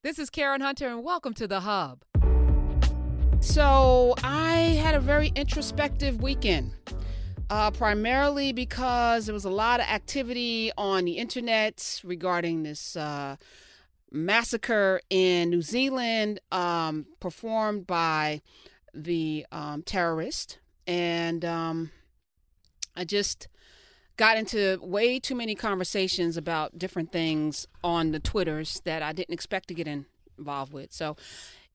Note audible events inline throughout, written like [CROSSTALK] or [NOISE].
This is Karen Hunter, and welcome to The Hub. So, I had a very introspective weekend, uh, primarily because there was a lot of activity on the internet regarding this uh, massacre in New Zealand um, performed by the um, terrorist. And um, I just got into way too many conversations about different things on the Twitters that I didn't expect to get involved with. So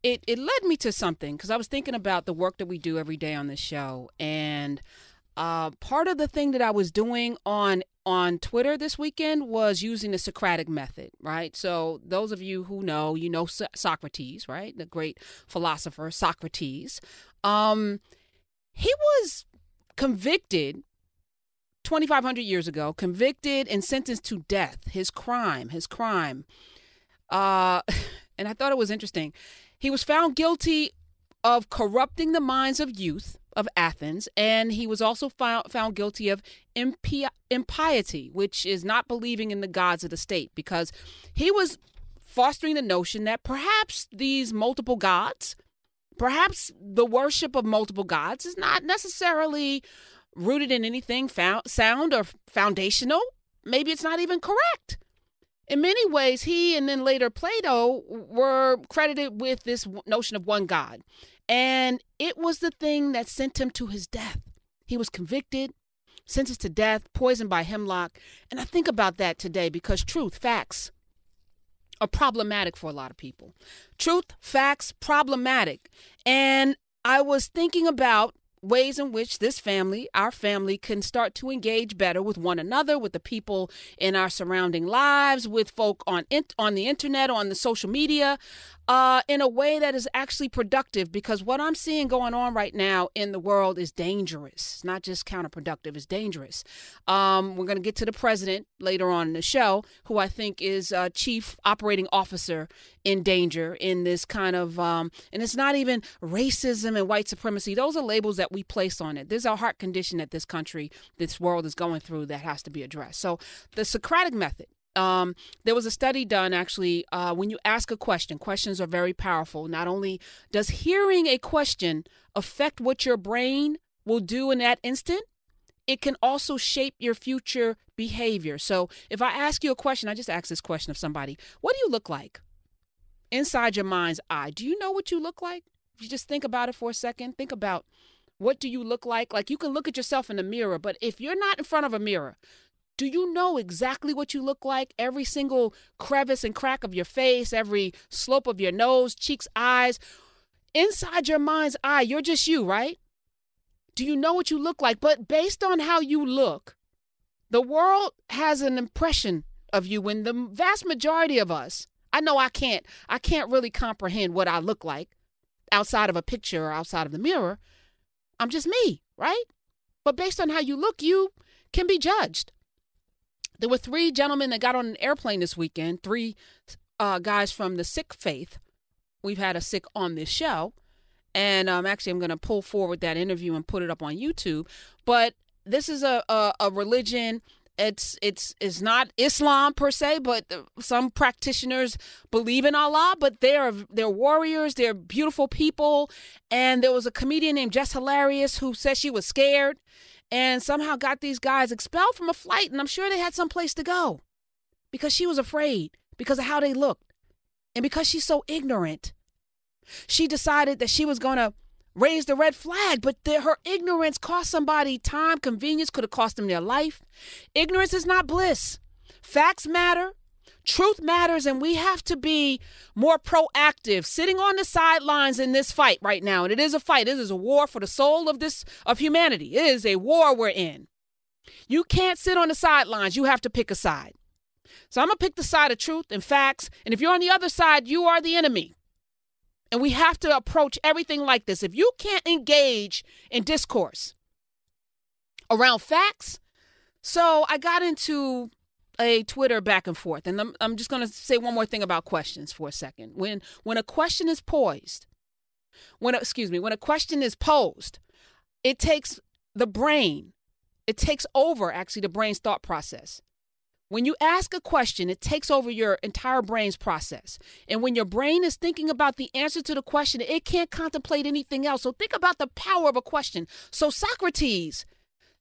it, it led me to something because I was thinking about the work that we do every day on this show. And uh, part of the thing that I was doing on on Twitter this weekend was using the Socratic method, right? So those of you who know, you know Socrates, right? The great philosopher Socrates. Um, he was convicted 2,500 years ago, convicted and sentenced to death. His crime, his crime. Uh, [LAUGHS] and I thought it was interesting. He was found guilty of corrupting the minds of youth of Athens, and he was also found, found guilty of impi- impiety, which is not believing in the gods of the state, because he was fostering the notion that perhaps these multiple gods, perhaps the worship of multiple gods, is not necessarily rooted in anything found, sound or foundational. Maybe it's not even correct. In many ways, he and then later Plato were credited with this notion of one God. And it was the thing that sent him to his death. He was convicted, sentenced to death, poisoned by hemlock. And I think about that today because truth, facts, are problematic for a lot of people. Truth, facts, problematic. And I was thinking about ways in which this family, our family, can start to engage better with one another, with the people in our surrounding lives, with folk on in, on the internet, on the social media, uh, in a way that is actually productive. Because what I'm seeing going on right now in the world is dangerous. It's not just counterproductive; it's dangerous. Um, we're going to get to the president later on in the show, who I think is uh, chief operating officer in danger in this kind of, um, and it's not even racism and white supremacy. Those are labels that we place on it. There's a heart condition that this country, this world is going through that has to be addressed. So the Socratic method. Um, there was a study done actually uh, when you ask a question questions are very powerful. Not only does hearing a question affect what your brain will do in that instant it can also shape your future behavior. So if i ask you a question i just ask this question of somebody what do you look like? Inside your mind's eye. Do you know what you look like? If you just think about it for a second think about what do you look like? Like you can look at yourself in the mirror, but if you're not in front of a mirror, do you know exactly what you look like? Every single crevice and crack of your face, every slope of your nose, cheeks, eyes. Inside your mind's eye, you're just you, right? Do you know what you look like? But based on how you look, the world has an impression of you when the vast majority of us, I know I can't, I can't really comprehend what I look like outside of a picture or outside of the mirror. I'm just me, right? But based on how you look, you can be judged. There were three gentlemen that got on an airplane this weekend, three uh, guys from the Sikh faith. We've had a Sikh on this show. And um, actually, I'm going to pull forward that interview and put it up on YouTube. But this is a, a, a religion it's it's it's not Islam per se, but some practitioners believe in Allah. But they're they're warriors. They're beautiful people. And there was a comedian named Jess Hilarious who said she was scared, and somehow got these guys expelled from a flight. And I'm sure they had some place to go because she was afraid because of how they looked, and because she's so ignorant. She decided that she was going to raise the red flag, but the, her ignorance cost somebody time, convenience, could have cost them their life. Ignorance is not bliss. Facts matter. Truth matters, and we have to be more proactive. Sitting on the sidelines in this fight right now, and it is a fight. This is a war for the soul of this of humanity. It is a war we're in. You can't sit on the sidelines. You have to pick a side. So I'm gonna pick the side of truth and facts. And if you're on the other side, you are the enemy. And we have to approach everything like this. If you can't engage in discourse around facts, so I got into a Twitter back and forth, and I'm, I'm just going to say one more thing about questions for a second. When when a question is poised, when excuse me, when a question is posed, it takes the brain, it takes over actually the brain's thought process. When you ask a question, it takes over your entire brain's process. And when your brain is thinking about the answer to the question, it can't contemplate anything else. So think about the power of a question. So Socrates,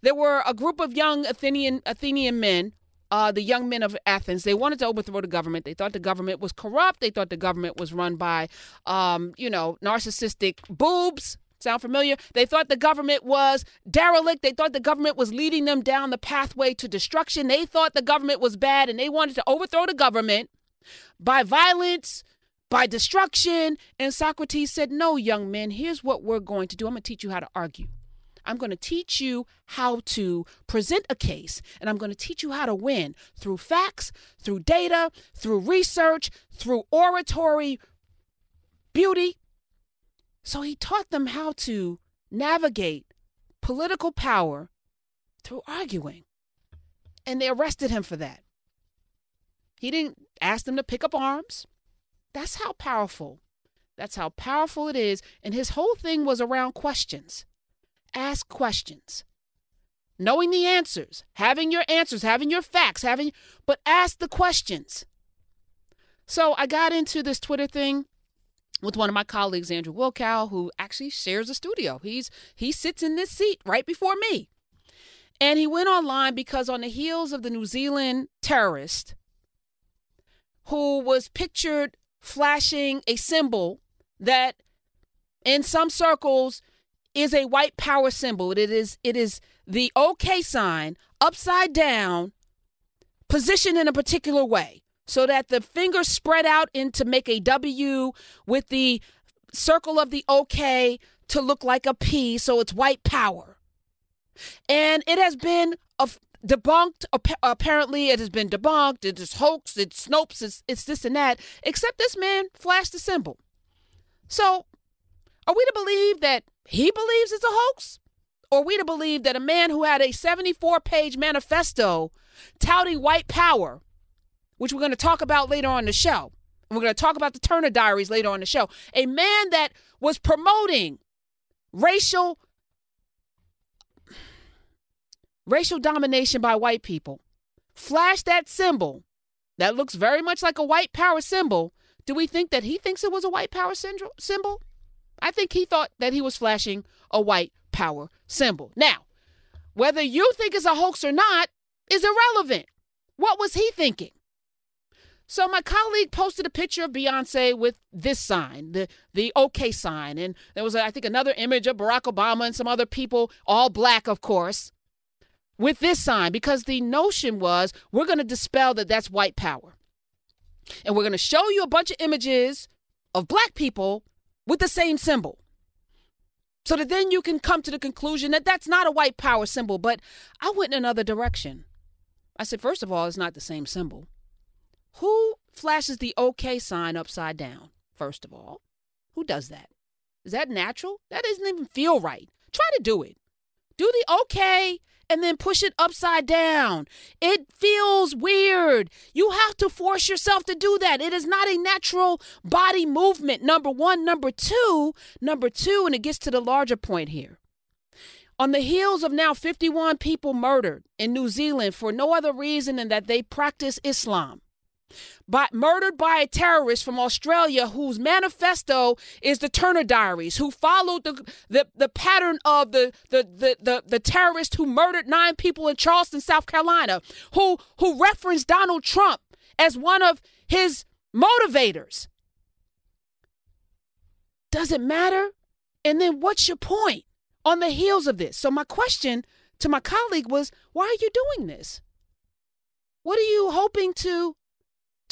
there were a group of young Athenian Athenian men, uh, the young men of Athens. They wanted to overthrow the government. They thought the government was corrupt. They thought the government was run by, um, you know, narcissistic boobs Sound familiar? They thought the government was derelict. They thought the government was leading them down the pathway to destruction. They thought the government was bad and they wanted to overthrow the government by violence, by destruction. And Socrates said, No, young men, here's what we're going to do. I'm going to teach you how to argue. I'm going to teach you how to present a case, and I'm going to teach you how to win through facts, through data, through research, through oratory, beauty, so he taught them how to navigate political power through arguing. And they arrested him for that. He didn't ask them to pick up arms. That's how powerful. That's how powerful it is. And his whole thing was around questions. Ask questions. Knowing the answers, having your answers, having your facts, having but ask the questions. So I got into this Twitter thing with one of my colleagues, Andrew Wilkow, who actually shares a studio. He's he sits in this seat right before me. And he went online because on the heels of the New Zealand terrorist who was pictured flashing a symbol that in some circles is a white power symbol. It is it is the OK sign upside down, positioned in a particular way so that the fingers spread out into make a W with the circle of the OK to look like a P, so it's white power. And it has been debunked. Apparently, it has been debunked. It is hoax. It's Snopes. It's, it's this and that. Except this man flashed the symbol. So, are we to believe that he believes it's a hoax? Or we to believe that a man who had a 74 page manifesto touting white power which we're going to talk about later on the show. And we're going to talk about the Turner Diaries later on the show. A man that was promoting racial racial domination by white people. Flash that symbol that looks very much like a white power symbol. Do we think that he thinks it was a white power symbol? I think he thought that he was flashing a white power symbol. Now, whether you think it's a hoax or not is irrelevant. What was he thinking? So my colleague posted a picture of Beyonce with this sign, the the OK sign, and there was I think another image of Barack Obama and some other people, all black, of course, with this sign because the notion was we're going to dispel that that's white power, and we're going to show you a bunch of images of black people with the same symbol. So that then you can come to the conclusion that that's not a white power symbol. But I went in another direction. I said, first of all, it's not the same symbol. Who flashes the OK sign upside down, first of all? Who does that? Is that natural? That doesn't even feel right. Try to do it. Do the OK and then push it upside down. It feels weird. You have to force yourself to do that. It is not a natural body movement. Number one. Number two, number two, and it gets to the larger point here. On the heels of now 51 people murdered in New Zealand for no other reason than that they practice Islam by, murdered by a terrorist from Australia whose manifesto is the Turner Diaries, who followed the, the, the pattern of the, the, the, the, the terrorist who murdered nine people in Charleston, South Carolina, who, who referenced Donald Trump as one of his motivators. Does it matter? And then what's your point on the heels of this? So, my question to my colleague was why are you doing this? What are you hoping to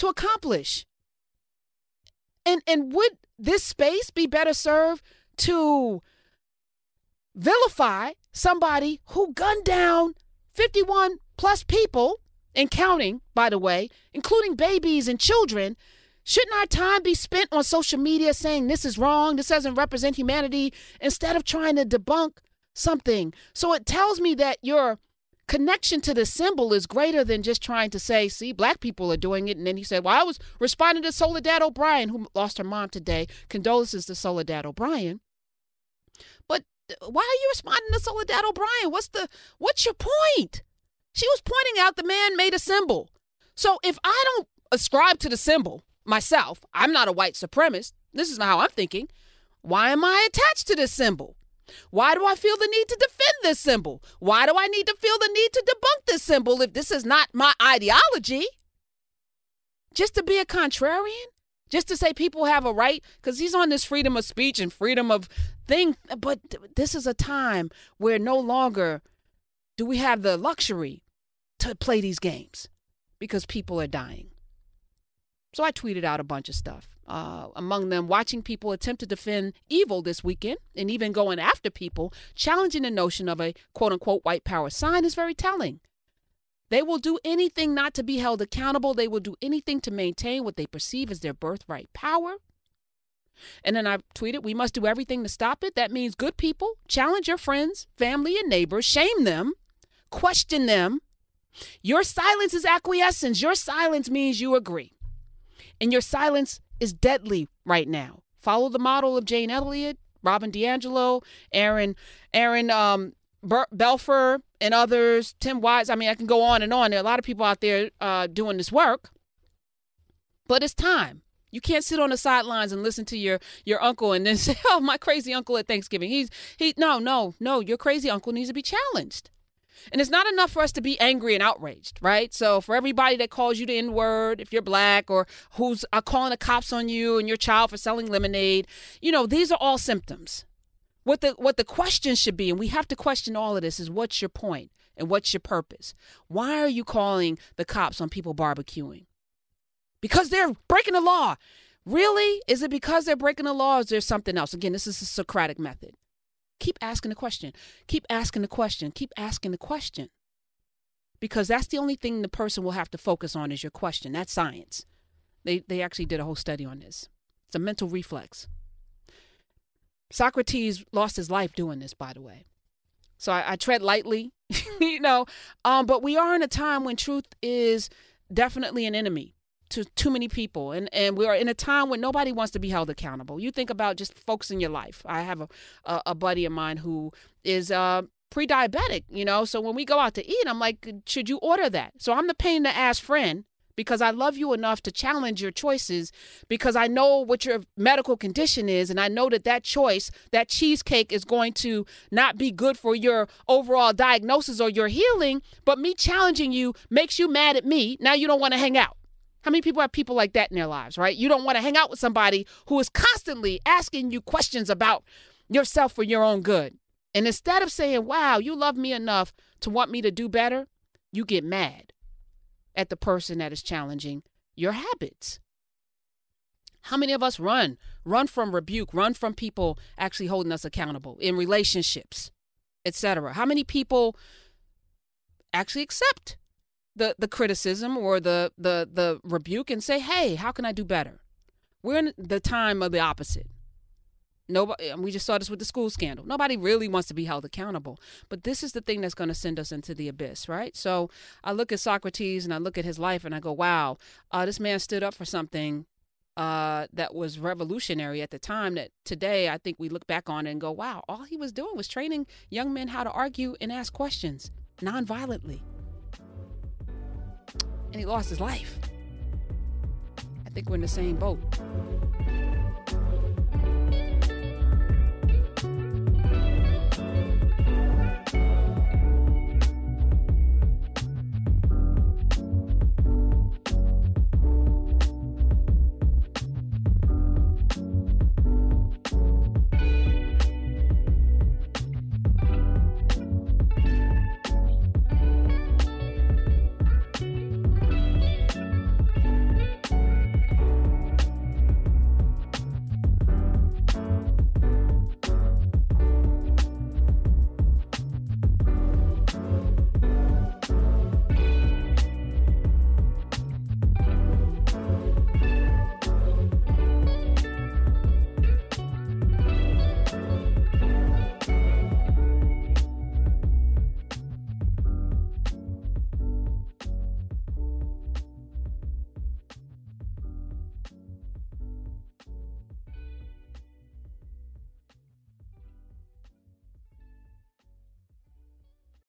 to accomplish. And and would this space be better served to vilify somebody who gunned down 51 plus people and counting, by the way, including babies and children? Shouldn't our time be spent on social media saying this is wrong, this doesn't represent humanity, instead of trying to debunk something? So it tells me that you're connection to the symbol is greater than just trying to say, see, black people are doing it. And then he said, well, I was responding to Soledad O'Brien, who lost her mom today. Condolences to Soledad O'Brien. But uh, why are you responding to Soledad O'Brien? What's the what's your point? She was pointing out the man made a symbol. So if I don't ascribe to the symbol myself, I'm not a white supremacist. This is not how I'm thinking. Why am I attached to this symbol? Why do I feel the need to defend this symbol? Why do I need to feel the need to debunk this symbol if this is not my ideology? Just to be a contrarian? Just to say people have a right? Because he's on this freedom of speech and freedom of thing. But this is a time where no longer do we have the luxury to play these games because people are dying. So I tweeted out a bunch of stuff. Uh, among them, watching people attempt to defend evil this weekend and even going after people, challenging the notion of a quote unquote white power sign is very telling. They will do anything not to be held accountable. They will do anything to maintain what they perceive as their birthright power. And then I tweeted, we must do everything to stop it. That means good people, challenge your friends, family, and neighbors, shame them, question them. Your silence is acquiescence. Your silence means you agree. And your silence is deadly right now. Follow the model of Jane Elliott, Robin DiAngelo, Aaron, Aaron um, Belfer, and others, Tim Wise. I mean, I can go on and on. There are a lot of people out there uh, doing this work, but it's time. You can't sit on the sidelines and listen to your your uncle and then [LAUGHS] say, "Oh, my crazy uncle at Thanksgiving." He's he no no no. Your crazy uncle needs to be challenged. And it's not enough for us to be angry and outraged, right? So for everybody that calls you the N word, if you're black, or who's calling the cops on you and your child for selling lemonade, you know, these are all symptoms. What the what the question should be, and we have to question all of this, is what's your point and what's your purpose? Why are you calling the cops on people barbecuing? Because they're breaking the law. Really? Is it because they're breaking the law or is there something else? Again, this is a Socratic method. Keep asking the question. Keep asking the question. Keep asking the question. Because that's the only thing the person will have to focus on is your question. That's science. They, they actually did a whole study on this. It's a mental reflex. Socrates lost his life doing this, by the way. So I, I tread lightly, [LAUGHS] you know. Um, but we are in a time when truth is definitely an enemy to too many people. And and we are in a time when nobody wants to be held accountable. You think about just folks in your life. I have a a, a buddy of mine who is uh pre-diabetic you know? So when we go out to eat i'm like should you order that? So i'm the pain in the ass friend because I love you enough to challenge your choices because I know what your medical condition is and I know that that choice, that cheesecake is going to not be good for your overall diagnosis or your healing, but me challenging you makes you mad at me. Now you don't want to hang out. How many people have people like that in their lives, right? You don't want to hang out with somebody who is constantly asking you questions about yourself for your own good. And instead of saying, wow, you love me enough to want me to do better, you get mad at the person that is challenging your habits. How many of us run? Run from rebuke, run from people actually holding us accountable in relationships, etc. How many people actually accept the the criticism or the the the rebuke and say, "Hey, how can I do better?" We're in the time of the opposite. Nobody, we just saw this with the school scandal. Nobody really wants to be held accountable, but this is the thing that's going to send us into the abyss, right? So I look at Socrates and I look at his life and I go, "Wow, uh, this man stood up for something uh, that was revolutionary at the time. That today I think we look back on and go, wow, all he was doing was training young men how to argue and ask questions nonviolently." He lost his life. I think we're in the same boat.